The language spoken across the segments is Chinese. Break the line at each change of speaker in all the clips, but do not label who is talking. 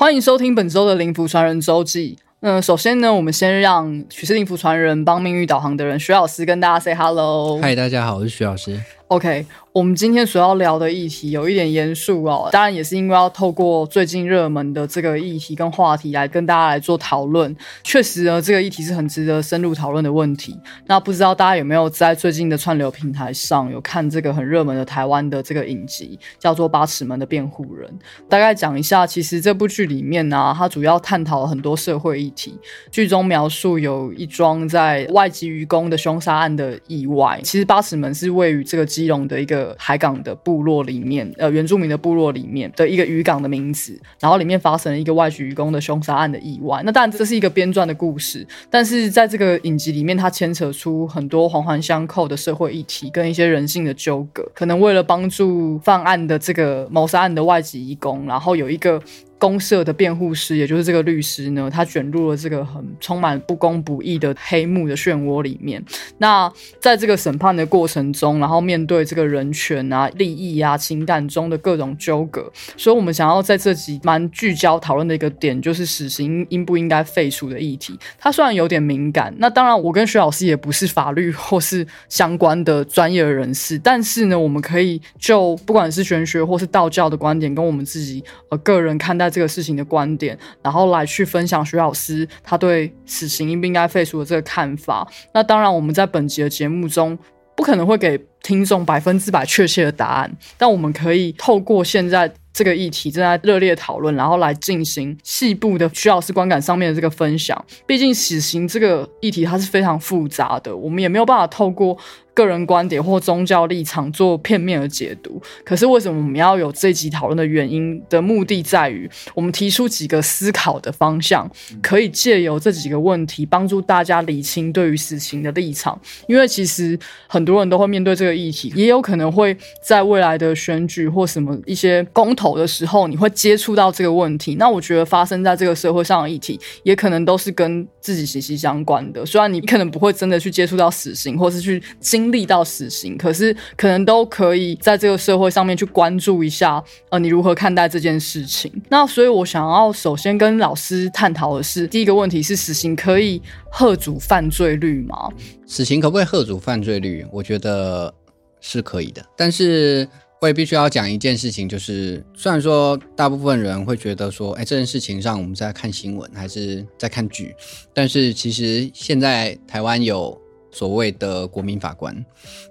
欢迎收听本周的灵符传人周记。嗯首先呢我们先让许氏灵符传人帮命运导航的人徐老师跟大家 say hello
嗨大家好我是徐老师。
OK，我们今天所要聊的议题有一点严肃哦，当然也是因为要透过最近热门的这个议题跟话题来跟大家来做讨论。确实呢，这个议题是很值得深入讨论的问题。那不知道大家有没有在最近的串流平台上有看这个很热门的台湾的这个影集，叫做八尺门的辩护人。大概讲一下，其实这部剧里面呢，它主要探讨了很多社会议题，剧中描述有一桩在外籍渔工的凶杀案的意外。其实八尺门是位于这个。基隆的一个海港的部落里面，呃，原住民的部落里面的一个渔港的名字，然后里面发生了一个外籍渔工的凶杀案的意外。那当然这是一个编撰的故事，但是在这个影集里面，它牵扯出很多环环相扣的社会议题跟一些人性的纠葛。可能为了帮助犯案的这个谋杀案的外籍义工，然后有一个。公社的辩护师也就是这个律师呢他卷入了这个很充满不公不义的黑幕的漩涡里面。那在这个审判的过程中然后面对这个人权啊利益啊情感中的各种纠葛所以我们想要在这集蛮聚焦讨论的一个点就是死刑应不应该废除的议题。他虽然有点敏感那当然我跟徐老师也不是法律或是相关的专业人士但是呢我们可以就不管是玄学或是道教的观点跟我们自己呃个人看待这个事情的观点然后来去分享徐老师他对死刑应不应该废除的这个看法。那当然我们在本集的节目中不可能会给听众百分之百确切的答案但我们可以透过现在这个议题正在热烈讨论然后来进行细部的徐老师观感上面的这个分享毕竟死刑这个议题它是非常复杂的我们也没有办法透过个人观点或宗教立场做片面的解读可是为什么我们要有这集讨论的原因的目的在于我们提出几个思考的方向可以借由这几个问题帮助大家理清对于死刑的立场因为其实很多人都会面对这个议题也有可能会在未来的选举或什么一些公投有的时候你会接触到这个问题。那我觉得发生在这个社会上的议题，也可能都是跟自己息息相关的。虽然你可能不会真的去接触到死刑，或是去经历到死刑，可是可能都可以在这个社会上面去关注一下。呃，你如何看待这件事情？那所以我想要首先跟老师探讨的是，第一个问题是：死刑可以吓阻犯罪率吗？
死刑可不可以吓阻犯罪率？我觉得是可以的，但是……我也必须要讲一件事情，就是虽然说大部分人会觉得说，哎，这件事情上我们在看新闻还是在看剧。但是其实现在台湾有所谓的国民法官，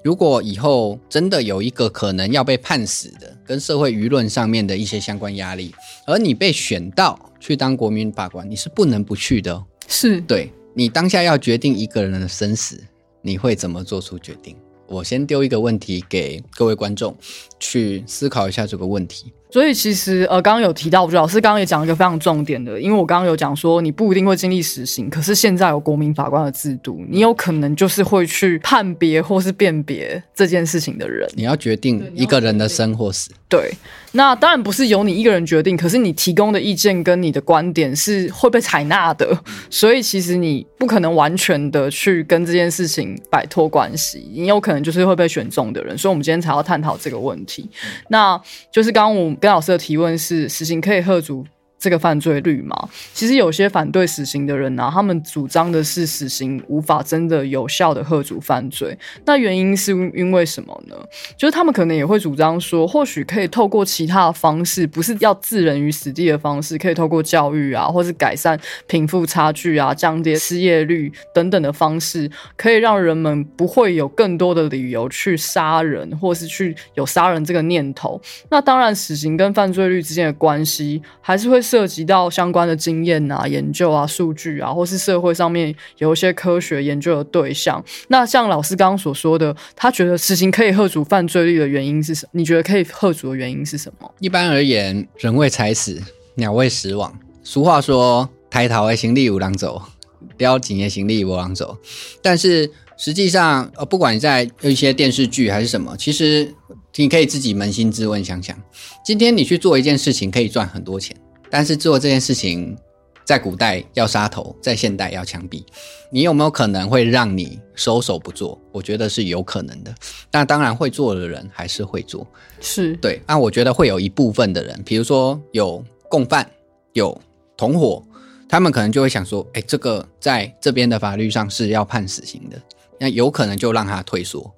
如果以后真的有一个可能要被判死的跟社会舆论上面的一些相关压力，而你被选到去当国民法官，你是不能不去的。
是
对你当下要决定一个人的生死，你会怎么做出决定？我先丢一个问题给各位观众去思考一下这个问题。
所以其实呃刚刚有提到我觉得老师刚刚也讲了一个非常重点的因为我刚刚有讲说你不一定会经历死刑可是现在有国民法官的制度你有可能就是会去判别或是辨别这件事情的人。
你要决定一个人的生或死。
对。那当然不是由你一个人决定，可是你提供的意见跟你的观点是会被采纳的，所以其实你不可能完全的去跟这件事情摆脱关系，你有可能就是会被选中的人，所以我们今天才要探讨这个问题。那就是刚刚我跟老师的提问是，实行可以喝足这个犯罪率嘛，其实有些反对死刑的人呢，他们主张的是死刑无法真的有效的遏阻犯罪。那原因是因为什么呢？就是他们可能也会主张说，或许可以透过其他的方式，不是要置人于死地的方式，可以透过教育啊，或是改善贫富差距啊，降低失业率等等的方式，可以让人们不会有更多的理由去杀人，或是去有杀人这个念头。那当然，死刑跟犯罪率之间的关系还是会。涉及到相关的经验啊、研究啊、数据啊，或是社会上面有一些科学研究的对象。那像老师刚刚所说的，他觉得实行可以贺主犯罪率的原因是什？你觉得可以贺主的原因是什么？
一般而言，人为财死，鸟为食亡。俗话说：“抬头还行，李无狼走；叼紧也行，李无狼走。”但是实际上，呃，不管你在一些电视剧还是什么，其实你可以自己扪心自问，想想今天你去做一件事情，可以赚很多钱。但是做这件事情，在古代要杀头，在现代要枪毙，你有没有可能会让你收手不做？我觉得是有可能的。那当然会做的人还是会做，是对。那我觉得会有一部分的人，比如说有共犯、有同伙，他们可能就会想说：“哎，这个在这边的法律上是要判死刑的，那有可能就让他退缩，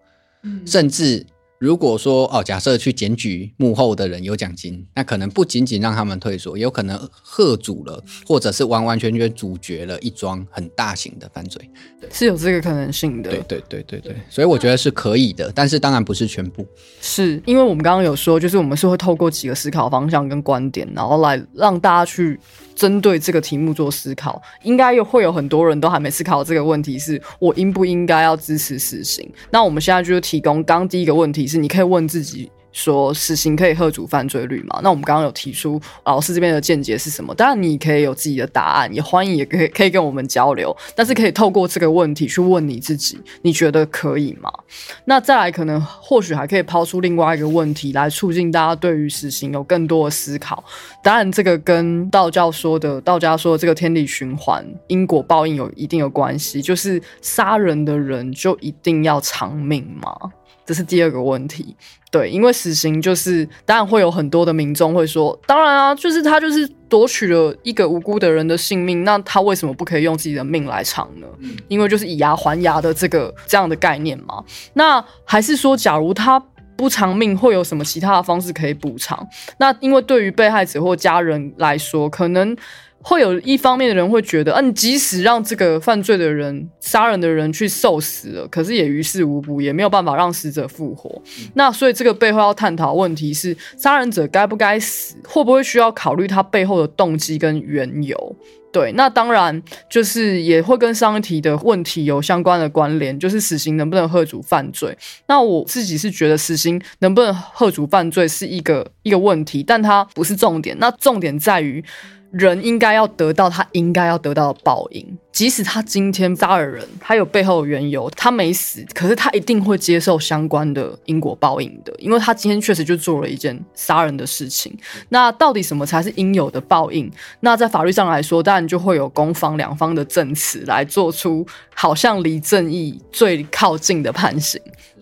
甚至。”如果说哦，假设去检举幕后的人有奖金，那可能不仅仅让他们退缩，有可能喝阻了，或者是完完全全阻绝了一桩很大型的犯罪，
是有这个可能性的。
对对对对对，所以我觉得是可以的，但是当然不是全部。
是因为我们刚刚有说，就是我们是会透过几个思考方向跟观点，然后来让大家去。针对这个题目做思考，应该又会有很多人都还没思考这个问题：是我应不应该要支持死刑？那我们现在就提供刚第一个问题是，你可以问自己。说死刑可以遏阻犯罪率吗？那我们刚刚有提出老师这边的见解是什么？当然你可以有自己的答案，也欢迎也可以可以跟我们交流。但是可以透过这个问题去问你自己，你觉得可以吗？那再来可能或许还可以抛出另外一个问题来促进大家对于死刑有更多的思考。当然这个跟道教说的道家说的这个天理循环、因果报应有一定的关系，就是杀人的人就一定要偿命吗？这是第二个问题，对，因为死刑就是，当然会有很多的民众会说，当然啊，就是他就是夺取了一个无辜的人的性命，那他为什么不可以用自己的命来偿呢？因为就是以牙还牙的这个这样的概念嘛。那还是说，假如他不偿命，会有什么其他的方式可以补偿？那因为对于被害者或家人来说，可能。会有一方面的人会觉得，啊，你即使让这个犯罪的人、杀人的人去受死了，可是也于事无补，也没有办法让死者复活。那所以这个背后要探讨问题是：杀人者该不该死？会不会需要考虑他背后的动机跟缘由？对，那当然就是也会跟上一题的问题有相关的关联，就是死刑能不能贺阻犯罪？那我自己是觉得死刑能不能贺阻犯罪是一个一个问题，但它不是重点。那重点在于。人应该要得到他应该要得到的报应，即使他今天杀了人，他有背后的缘由，他没死，可是他一定会接受相关的因果报应的，因为他今天确实就做了一件杀人的事情。那到底什么才是应有的报应？那在法律上来说，当然就会有攻方两方的证词来做出好像离正义最靠近的判刑。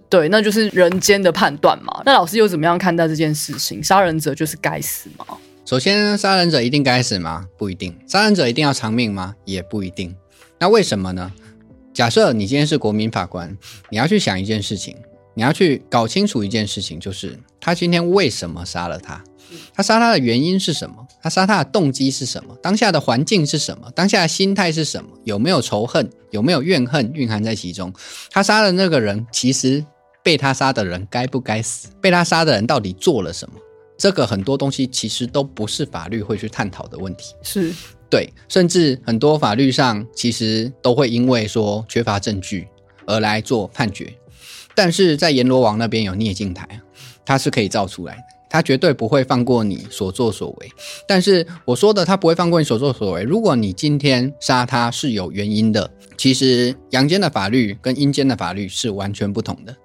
对，那就是人间的判断嘛。那老师又怎么样看待这件事情？杀人者就是该死吗？
首先，杀人者一定该死吗？不一定。杀人者一定要偿命吗？也不一定。那为什么呢？假设你今天是国民法官，你要去想一件事情，你要去搞清楚一件事情，就是他今天为什么杀了他？他杀他的原因是什么？他杀他的动机是什么？当下的环境是什么？当下的心态是什么？有没有仇恨？有没有怨恨蕴含在其中？他杀的那个人，其实被他杀的人该不该死？被他杀的人到底做了什么？这个很多东西其实都不是法律会去探讨的问题，
是
对，甚至很多法律上其实都会因为说缺乏证据而来做判决，但是在阎罗王那边有聂镜台，他是可以造出来的，他绝对不会放过你所作所为。但是我说的他不会放过你所作所为，如果你今天杀他是有原因的，其实阳间的法律跟阴间的法律是完全不同的。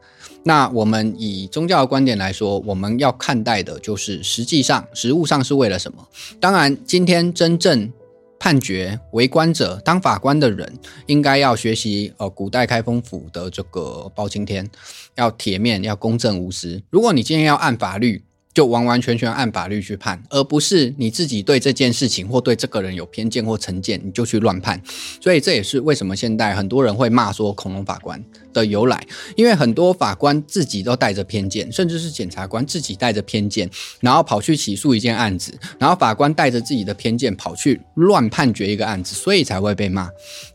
那我们以宗教的观点来说，我们要看待的就是实际上、实物上是为了什么？当然，今天真正判决为官者、当法官的人，应该要学习呃古代开封府的这个包青天，要铁面、要公正无私。如果你今天要按法律，就完完全全按法律去判，而不是你自己对这件事情或对这个人有偏见或成见，你就去乱判。所以这也是为什么现在很多人会骂说恐龙法官的由来，因为很多法官自己都带着偏见，甚至是检察官自己带着偏见，然后跑去起诉一件案子，然后法官带着自己的偏见跑去乱判决一个案子，所以才会被骂。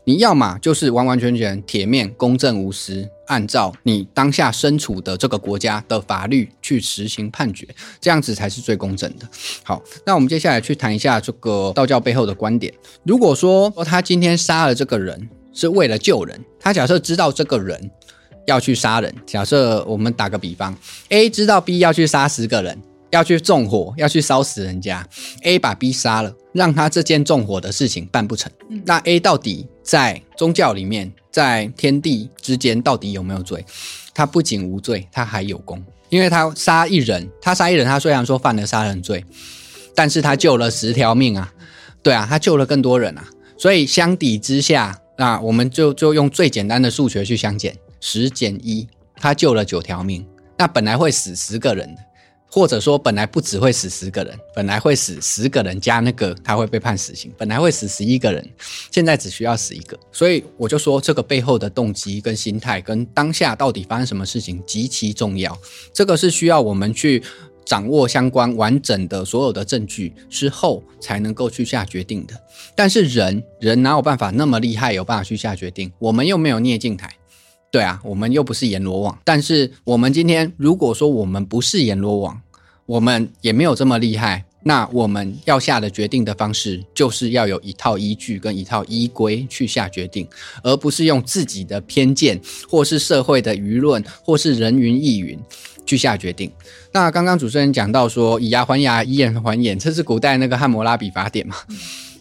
你要么就是完完全全铁面公正无私。按照你当下身处的这个国家的法律去实行判决，这样子才是最公正的。好，那我们接下来去谈一下这个道教背后的观点。如果说他今天杀了这个人是为了救人，他假设知道这个人要去杀人，假设我们打个比方，A 知道 B 要去杀十个人，要去纵火，要去烧死人家，A 把 B 杀了，让他这件纵火的事情办不成。那 A 到底在宗教里面？在天地之间到底有没有罪？他不仅无罪，他还有功，因为他杀一人，他杀一人，他虽然说犯了杀人罪，但是他救了十条命啊，对啊，他救了更多人啊，所以相抵之下，那我们就就用最简单的数学去相减，十减一，他救了九条命，那本来会死十个人的，或者说本来不只会死十个人，本来会死十个人加那个他会被判死刑，本来会死十一个人，现在只需要死一个。所以我就说这个背后的动机跟心态跟当下到底发生什么事情极其重要，这个是需要我们去掌握相关完整的所有的证据之后才能够去下决定的。但是人人哪有办法那么厉害，有办法去下决定？我们又没有聂镜台。对啊，我们又不是阎罗王，但是我们今天如果说我们不是阎罗王，我们也没有这么厉害，那我们要下的决定的方式，就是要有一套依据跟一套依规去下决定，而不是用自己的偏见，或是社会的舆论，或是人云亦云去下决定。那刚刚主持人讲到说以牙还牙，以眼还眼，这是古代那个汉谟拉比法典嘛？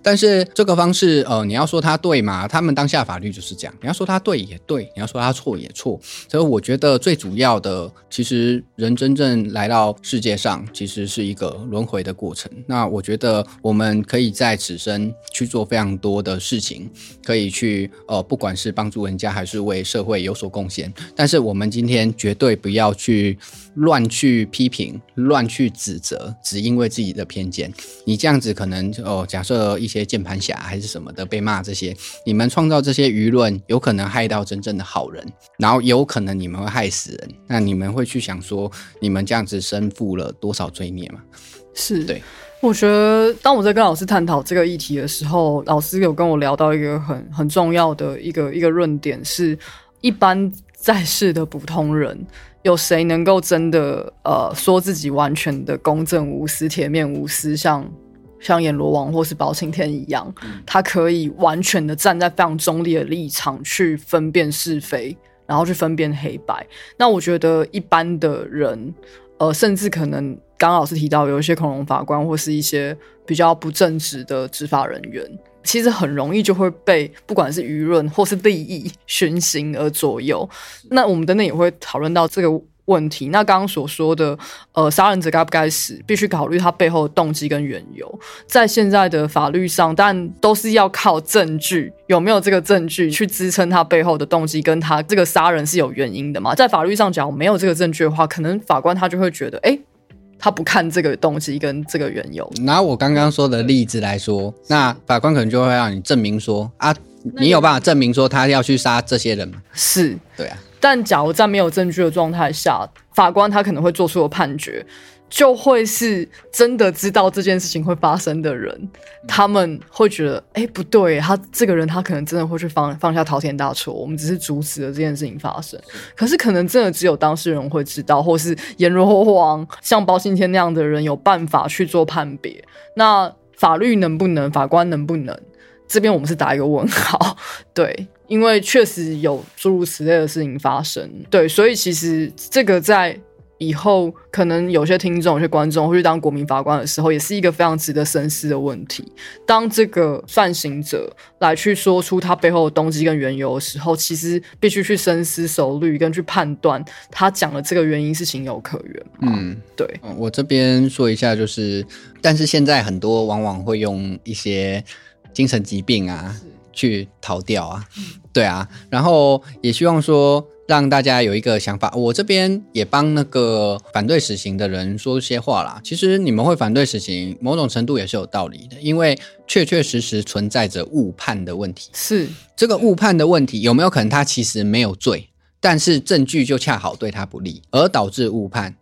但是这个方式，呃，你要说它对嘛？他们当下法律就是这样。你要说它对也对，你要说它错也错。所以我觉得最主要的，其实人真正来到世界上，其实是一个轮回的过程。那我觉得我们可以在此生去做非常多的事情，可以去呃，不管是帮助人家还是为社会有所贡献。但是我们今天绝对不要去乱去批评、乱去指责，只因为自己的偏见。你这样子可能哦，假设一。一些键盘侠还是什么的被骂，这些你们创造这些舆论，有可能害到真正的好人，然后有可能你们会害死人。那你们会去想说，你们这样子身负了多少罪孽吗？
是
对。
我觉得当我在跟老师探讨这个议题的时候，老师有跟我聊到一个很很重要的一个一个论点，是一般在世的普通人，有谁能够真的呃说自己完全的公正无私、铁面无私，像？像阎罗王或是包青天一样，他可以完全的站在非常中立的立场去分辨是非，然后去分辨黑白。那我觉得一般的人，呃，甚至可能刚刚老师提到有一些恐龙法官或是一些比较不正直的执法人员，其实很容易就会被不管是舆论或是利益熏心而左右。那我们等等也会讨论到这个。问题，那刚刚所说的，呃，杀人者该不该死，必须考虑他背后的动机跟缘由。在现在的法律上，但都是要靠证据，有没有这个证据去支撑他背后的动机，跟他这个杀人是有原因的嘛？在法律上讲，没有这个证据的话，可能法官他就会觉得，哎，他不看这个动机跟这个缘由。
拿我刚刚说的例子来说，那法官可能就会让你证明说，啊，你有办法证明说他要去杀这些人吗？
是，
对啊。
但假如在没有证据的状态下，法官他可能会做出的判决，就会是真的知道这件事情会发生的人，他们会觉得，哎，不对，他这个人他可能真的会去放放下滔天大错，我们只是阻止了这件事情发生。可是可能真的只有当事人会知道，或是阎罗王像包青天那样的人有办法去做判别。那法律能不能，法官能不能？这边我们是打一个问号，对。因为确实有诸如此类的事情发生，对，所以其实这个在以后可能有些听众、有些观众会去当国民法官的时候，也是一个非常值得深思的问题。当这个犯行者来去说出他背后的动机跟缘由的时候，其实必须去深思熟虑，跟去判断他讲的这个原因是情有可原。嗯，对。
我这边说一下，就是，但是现在很多往往会用一些精神疾病啊。去逃掉啊，对啊，然后也希望说让大家有一个想法，我这边也帮那个反对死刑的人说些话啦。其实你们会反对死刑，某种程度也是有道理的，因为确确实实存在着误判的问题。
是
这个误判的问题，有没有可能他其实没有罪，但是证据就恰好对他不利，而导致误判？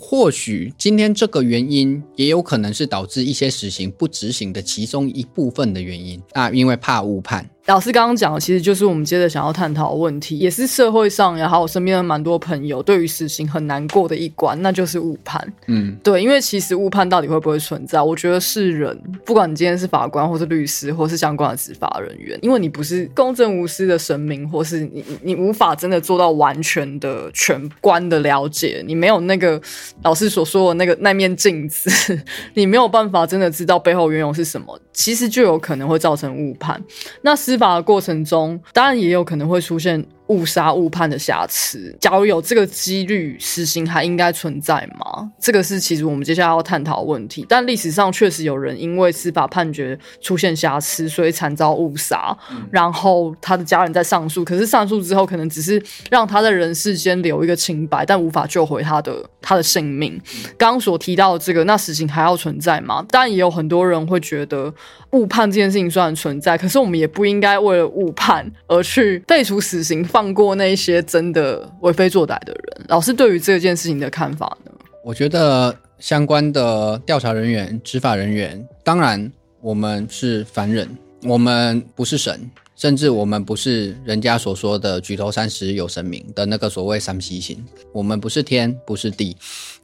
或许今天这个原因也有可能是导致一些死刑不执行的其中一部分的原因啊，因为怕误判。
老师刚刚讲的，其实就是我们接着想要探讨的问题，也是社会上也好，我身边的蛮多朋友对于死刑很难过的一关，那就是误判。嗯，对，因为其实误判到底会不会存在？我觉得是人，不管你今天是法官，或是律师，或是相关的执法人员，因为你不是公正无私的神明，或是你你无法真的做到完全的全观的了解，你没有那个老师所说的那个那面镜子，你没有办法真的知道背后缘由是什么，其实就有可能会造成误判。那是。司法的过程中，当然也有可能会出现误杀误判的瑕疵。假如有这个几率，死刑还应该存在吗？这个是其实我们接下来要探讨问题。但历史上确实有人因为司法判决出现瑕疵，所以惨遭误杀，然后他的家人在上诉，可是上诉之后可能只是让他在人世间留一个清白，但无法救回他的他的性命。刚刚所提到的这个，那死刑还要存在吗？但也有很多人会觉得误判这件事情虽然存在，可是我们也不应该为了误判而去废除死刑，放过那些真的为非作歹的人。老师对于这件事情的看法呢？
我觉得相关的调查人员、执法人员，当然我们是凡人，我们不是神，甚至我们不是人家所说的举头三尺有神明的那个所谓三七星，我们不是天，不是地。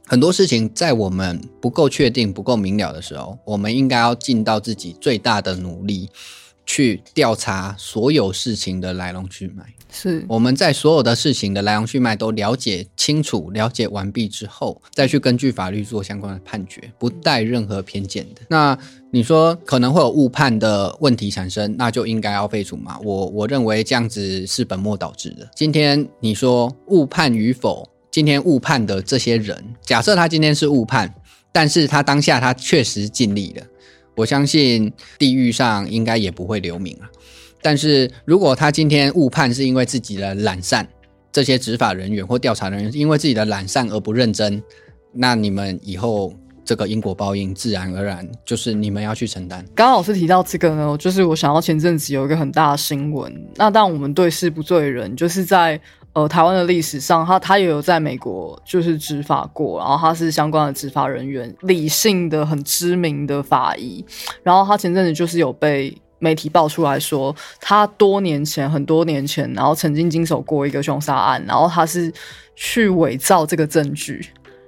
很多事情在我们不够确定、不够明了的时候，我们应该要尽到自己最大的努力，去调查所有事情的来龙去脉。
是
我们在所有的事情的来龙去脉都了解清楚、了解完毕之后，再去根据法律做相关的判决，不带任何偏见的。那你说可能会有误判的问题产生，那就应该要废除嘛？我我认为这样子是本末倒置的。今天你说误判与否，今天误判的这些人，假设他今天是误判，但是他当下他确实尽力了，我相信地狱上应该也不会留名啊。但是如果他今天误判是因为自己的懒散，这些执法人员或调查人员因为自己的懒散而不认真，那你们以后这个因果报应自然而然就是你们要去承担。
刚刚老师提到这个呢，就是我想到前阵子有一个很大的新闻，那当我们对事不对人，就是在呃台湾的历史上，他他也有在美国就是执法过，然后他是相关的执法人员，理性的很知名的法医，然后他前阵子就是有被。媒体爆出来说，他多年前很多年前，然后曾经经手过一个凶杀案，然后他是去伪造这个证据，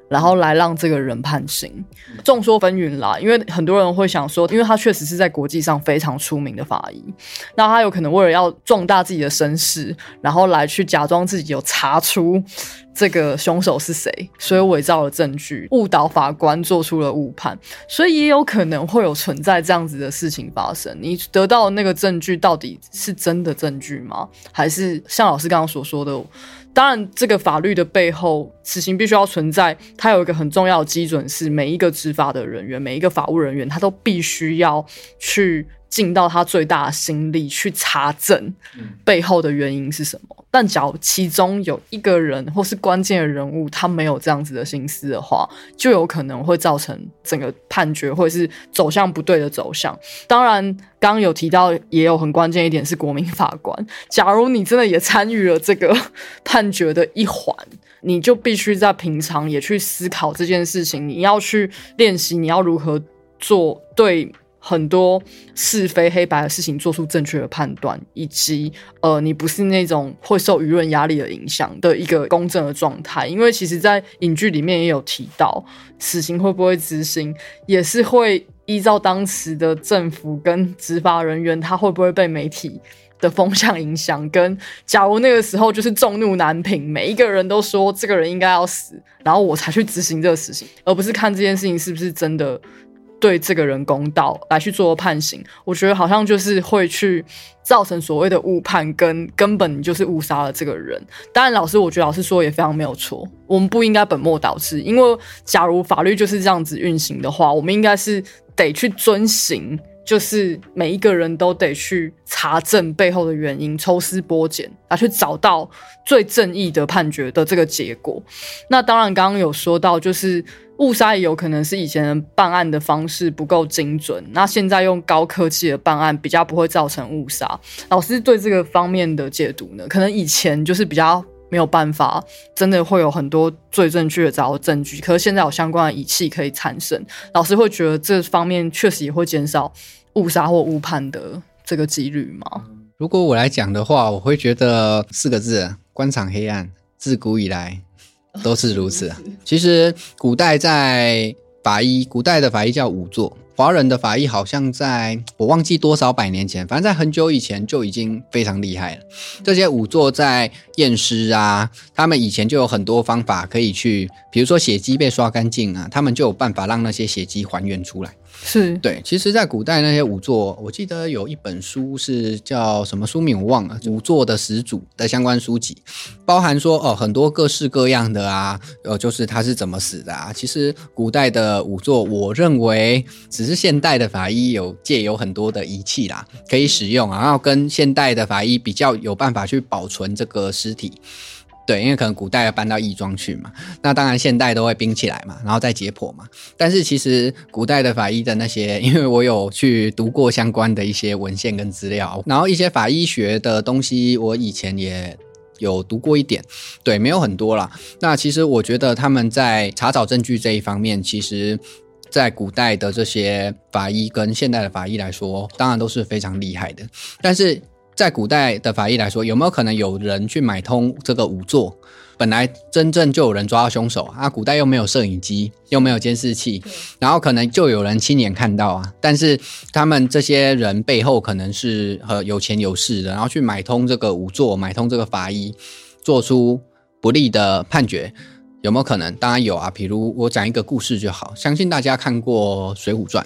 然后来让这个人判刑。众说纷纭啦，因为很多人会想说，因为他确实是在国际上非常出名的法医，那他有可能为了要壮大自己的身世，然后来去假装自己有查出。这个凶手是谁？所以伪造了证据，误导法官，做出了误判，所以也有可能会有存在这样子的事情发生。你得到的那个证据到底是真的证据吗？还是像老师刚刚所说的？当然，这个法律的背后，死刑必须要存在。它有一个很重要的基准，是每一个执法的人员，每一个法务人员，他都必须要去。尽到他最大的心力去查证背后的原因是什么，但假如其中有一个人或是关键的人物，他没有这样子的心思的话，就有可能会造成整个判决或者是走向不对的走向。当然，刚刚有提到，也有很关键一点是国民法官。假如你真的也参与了这个判决的一环，你就必须在平常也去思考这件事情，你要去练习，你要如何做对。很多是非黑白的事情做出正确的判断，以及呃，你不是那种会受舆论压力的影响的一个公正的状态。因为其实，在影剧里面也有提到，死刑会不会执行，也是会依照当时的政府跟执法人员，他会不会被媒体的风向影响。跟假如那个时候就是众怒难平，每一个人都说这个人应该要死，然后我才去执行这个死刑，而不是看这件事情是不是真的。对这个人公道来去做判刑，我觉得好像就是会去造成所谓的误判，跟根本就是误杀了这个人。当然，老师，我觉得老师说也非常没有错，我们不应该本末倒置，因为假如法律就是这样子运行的话，我们应该是得去遵行，就是每一个人都得去查证背后的原因，抽丝剥茧来去找到最正义的判决的这个结果。那当然，刚刚有说到就是。误杀也有可能是以前办案的方式不够精准，那现在用高科技的办案比较不会造成误杀。老师对这个方面的解读呢？可能以前就是比较没有办法，真的会有很多最正确的找到证据，可是现在有相关的仪器可以产生。老师会觉得这方面确实也会减少误杀或误判的这个几率吗？
如果我来讲的话，我会觉得四个字：官场黑暗，自古以来。都是如此。其实古代在法医，古代的法医叫仵作，华人的法医好像在我忘记多少百年前，反正在很久以前就已经非常厉害了。这些仵作在验尸啊，他们以前就有很多方法可以去，比如说血迹被刷干净啊，他们就有办法让那些血迹还原出来。
是
对，其实，在古代那些仵作，我记得有一本书是叫什么书名我忘了，仵作的始祖的相关书籍，包含说哦很多各式各样的啊，呃，就是他是怎么死的啊。其实古代的仵作，我认为只只是现代的法医有借有很多的仪器啦，可以使用，然后跟现代的法医比较有办法去保存这个尸体。对，因为可能古代要搬到义庄去嘛，那当然现代都会冰起来嘛，然后再解剖嘛。但是其实古代的法医的那些，因为我有去读过相关的一些文献跟资料，然后一些法医学的东西，我以前也有读过一点，对，没有很多啦。那其实我觉得他们在查找证据这一方面，其实，在古代的这些法医跟现代的法医来说，当然都是非常厉害的，但是。在古代的法医来说，有没有可能有人去买通这个仵作？本来真正就有人抓到凶手啊，古代又没有摄影机，又没有监视器，然后可能就有人亲眼看到啊。但是他们这些人背后可能是和有钱有势的，然后去买通这个仵作，买通这个法医，做出不利的判决，有没有可能？当然有啊。比如我讲一个故事就好，相信大家看过《水浒传》，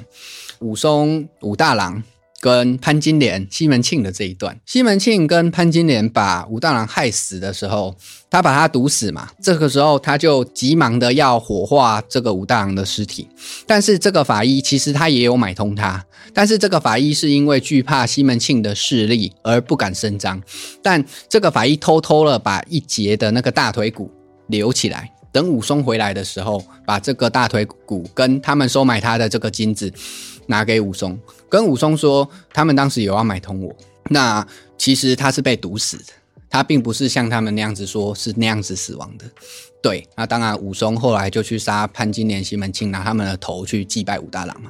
武松武大郎。跟潘金莲、西门庆的这一段，西门庆跟潘金莲把武大郎害死的时候，他把他毒死嘛。这个时候他就急忙的要火化这个武大郎的尸体，但是这个法医其实他也有买通他，但是这个法医是因为惧怕西门庆的势力而不敢声张，但这个法医偷偷了把一截的那个大腿骨留起来，等武松回来的时候，把这个大腿骨跟他们收买他的这个金子。拿给武松，跟武松说，他们当时有要买通我。那其实他是被毒死的，他并不是像他们那样子说是那样子死亡的。对，那当然武松后来就去杀潘金莲、西门庆，拿他们的头去祭拜武大郎嘛。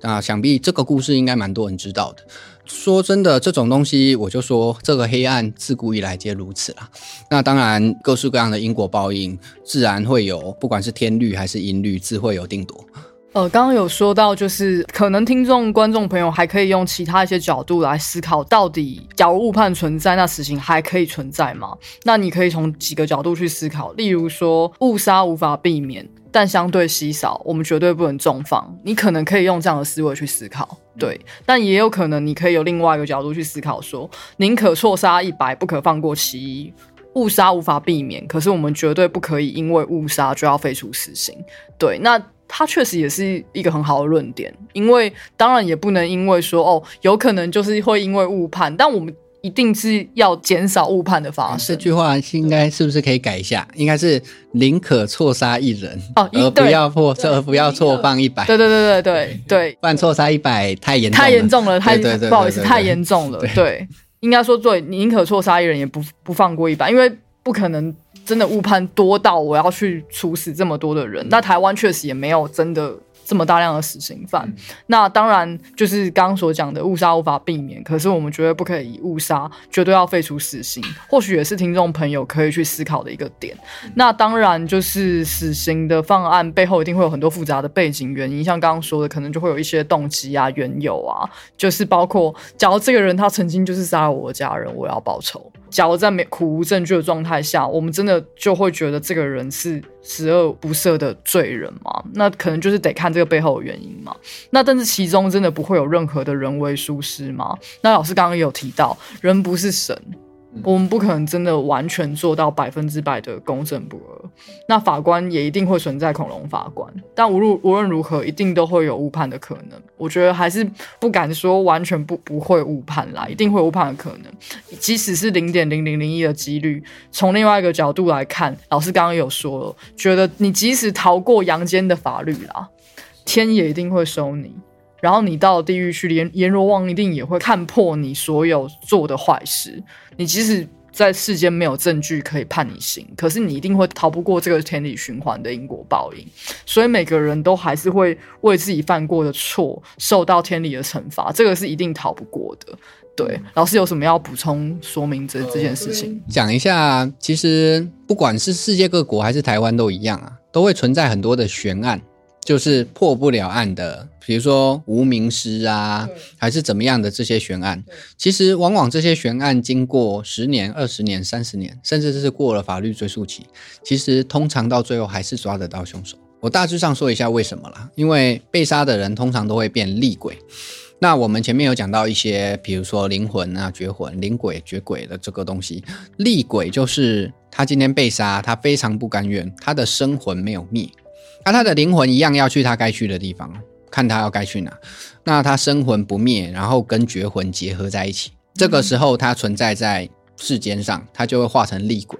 那想必这个故事应该蛮多人知道的。说真的，这种东西我就说，这个黑暗自古以来皆如此啦。那当然，各式各样的因果报应，自然会有，不管是天律还是阴律，自会有定夺。
呃，刚刚有说到，就是可能听众、观众朋友还可以用其他一些角度来思考，到底假如误判存在，那死刑还可以存在吗？那你可以从几个角度去思考，例如说误杀无法避免，但相对稀少，我们绝对不能重放。你可能可以用这样的思维去思考，对。但也有可能你可以有另外一个角度去思考，说宁可错杀一百，不可放过其一。误杀无法避免，可是我们绝对不可以因为误杀就要废除死刑。对，那。它确实也是一个很好的论点，因为当然也不能因为说哦，有可能就是会因为误判，但我们一定是要减少误判的发生。
这句话应该是不是可以改一下？应该是宁可错杀一人哦，而不要错，而不要错放一百。
对对对对对对，
不然错杀一百太严
太严重了，太不好意思，太严重了。对，应该说对，宁可错杀一人，也不不放过一百，因为不可能。真的误判多到我要去处死这么多的人，那台湾确实也没有真的。这么大量的死刑犯，那当然就是刚刚所讲的误杀无法避免，可是我们绝对不可以误杀，绝对要废除死刑，或许也是听众朋友可以去思考的一个点。那当然就是死刑的方案背后一定会有很多复杂的背景原因，像刚刚说的，可能就会有一些动机啊、缘由啊，就是包括假如这个人他曾经就是杀了我的家人，我要报仇。假如在没苦无证据的状态下，我们真的就会觉得这个人是十恶不赦的罪人吗？那可能就是得看这个背后的原因嘛。那但是其中真的不会有任何的人为疏失吗？那老师刚刚有提到，人不是神。我们不可能真的完全做到百分之百的公正不阿，那法官也一定会存在恐龙法官，但无论无论如何，一定都会有误判的可能。我觉得还是不敢说完全不不会误判啦，一定会误判的可能，即使是零点零零零一的几率。从另外一个角度来看，老师刚刚有说了，觉得你即使逃过阳间的法律啦，天也一定会收你。然后你到地狱去，阎阎罗王一定也会看破你所有做的坏事。你即使在世间没有证据可以判你刑，可是你一定会逃不过这个天理循环的因果报应。所以每个人都还是会为自己犯过的错受到天理的惩罚，这个是一定逃不过的。对，老师有什么要补充说明这这件事情？
讲一下，其实不管是世界各国还是台湾都一样啊，都会存在很多的悬案。就是破不了案的，比如说无名尸啊，还是怎么样的这些悬案，其实往往这些悬案经过十年、二十年、三十年，甚至是过了法律追诉期，其实通常到最后还是抓得到凶手。我大致上说一下为什么啦，因为被杀的人通常都会变厉鬼。那我们前面有讲到一些，比如说灵魂啊、绝魂、灵鬼、绝鬼的这个东西，厉鬼就是他今天被杀，他非常不甘愿，他的生魂没有灭。那他的灵魂一样要去他该去的地方，看他要该去哪。那他生魂不灭，然后跟绝魂结合在一起，这个时候他存在在世间上，他就会化成厉鬼。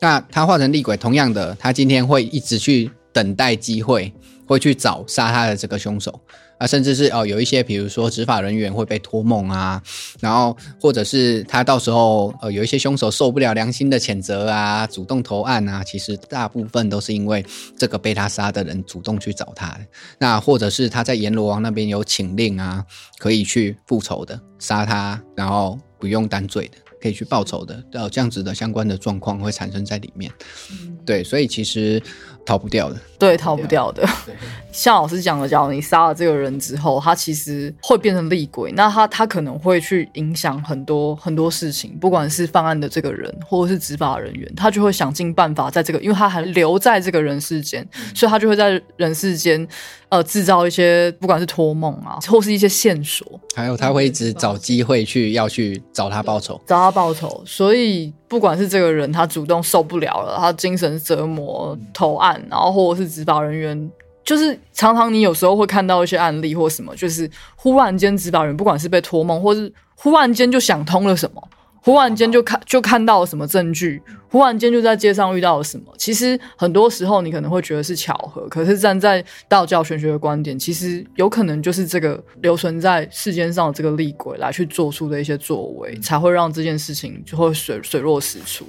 那他化成厉鬼，同样的，他今天会一直去等待机会，会去找杀他的这个凶手。啊，甚至是哦，有一些比如说执法人员会被托梦啊，然后或者是他到时候呃有一些凶手受不了良心的谴责啊，主动投案啊，其实大部分都是因为这个被他杀的人主动去找他的，那或者是他在阎罗王那边有请令啊，可以去复仇的，杀他然后不用担罪的，可以去报仇的，呃，这样子的相关的状况会产生在里面，对，所以其实。逃不掉的，
对，逃不掉的。像老师讲的，假如你杀了这个人之后，他其实会变成厉鬼，那他他可能会去影响很多很多事情，不管是犯案的这个人，或者是执法人员，他就会想尽办法在这个，因为他还留在这个人世间，所以他就会在人世间。呃，制造一些不管是托梦啊，或是一些线索，
还有他会一直找机会去要去找他报仇，
找他报仇。所以不管是这个人他主动受不了了，他精神折磨投案，然后或者是执法人员，就是常常你有时候会看到一些案例或什么，就是忽然间执法人不管是被托梦，或是忽然间就想通了什么。忽然间就看就看到了什么证据，忽然间就在街上遇到了什么。其实很多时候你可能会觉得是巧合，可是站在道教玄学的观点，其实有可能就是这个留存在世间上的这个厉鬼来去做出的一些作为，才会让这件事情就会水水落石出。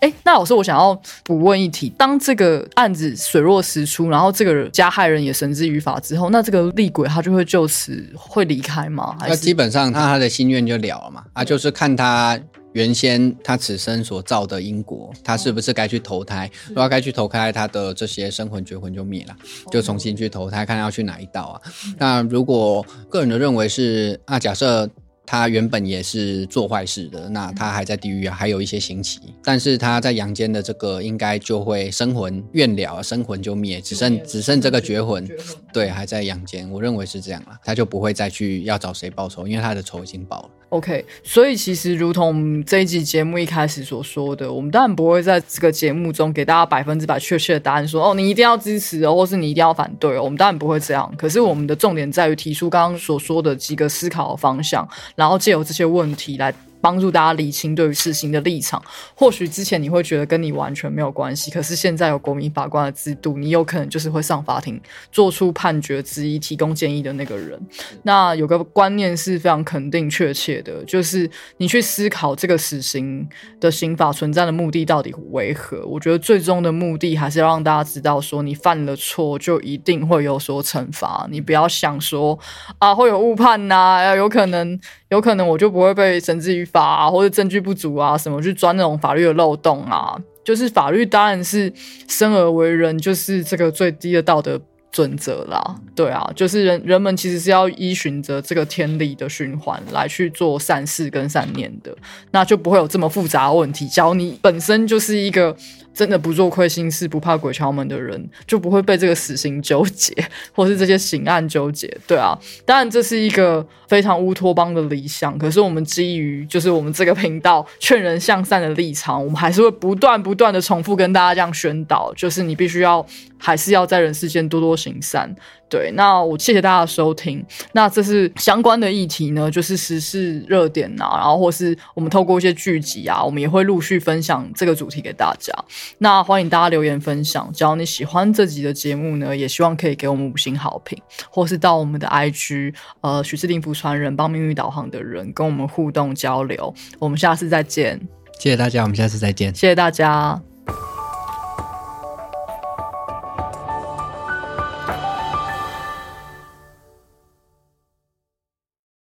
哎，那老师，我想要补问一题：当这个案子水落石出，然后这个加害人也绳之于法之后，那这个厉鬼他就会就此会离开吗？
那基本上他他的心愿就了了嘛？啊，就是看他。原先他此生所造的因果，他是不是该去投胎？如果该去投胎，他的这些生魂绝魂就灭了，就重新去投胎，看要去哪一道啊？那如果个人的认为是，啊假设。他原本也是做坏事的，那他还在地狱啊，还有一些刑期。但是他在阳间的这个应该就会生魂怨了，生魂就灭，只剩只剩这个绝魂，对，还在阳间。我认为是这样了，他就不会再去要找谁报仇，因为他的仇已经报了。
OK，所以其实如同这一集节目一开始所说的，我们当然不会在这个节目中给大家百分之百确切的答案，说哦，你一定要支持哦，或是你一定要反对哦。我们当然不会这样。可是我们的重点在于提出刚刚所说的几个思考的方向。然后借由这些问题来。帮助大家理清对于事情的立场。或许之前你会觉得跟你完全没有关系，可是现在有国民法官的制度，你有可能就是会上法庭做出判决之一、提供建议的那个人。那有个观念是非常肯定、确切的，就是你去思考这个死刑的刑法存在的目的到底为何？我觉得最终的目的还是要让大家知道，说你犯了错就一定会有所惩罚。你不要想说啊会有误判呐，有可能。有可能我就不会被绳之于法，或者证据不足啊，什么去钻那种法律的漏洞啊？就是法律当然是生而为人，就是这个最低的道德准则啦。对啊，就是人人们其实是要依循着这个天理的循环来去做善事跟善念的，那就不会有这么复杂的问题。只要你本身就是一个。真的不做亏心事、不怕鬼敲门的人，就不会被这个死刑纠结，或是这些刑案纠结。对啊，当然这是一个非常乌托邦的理想。可是我们基于就是我们这个频道劝人向善的立场，我们还是会不断不断的重复跟大家这样宣导，就是你必须要还是要在人世间多多行善。对，那我谢谢大家的收听。那这是相关的议题呢，就是时事热点啊，然后或是我们透过一些剧集啊，我们也会陆续分享这个主题给大家。那欢迎大家留言分享，只要你喜欢这集的节目呢，也希望可以给我们五星好评，或是到我们的 IG，呃，许志定福传人帮命运导航的人跟我们互动交流。我们下次再见，
谢谢大家，我们下次再见，
谢谢大家。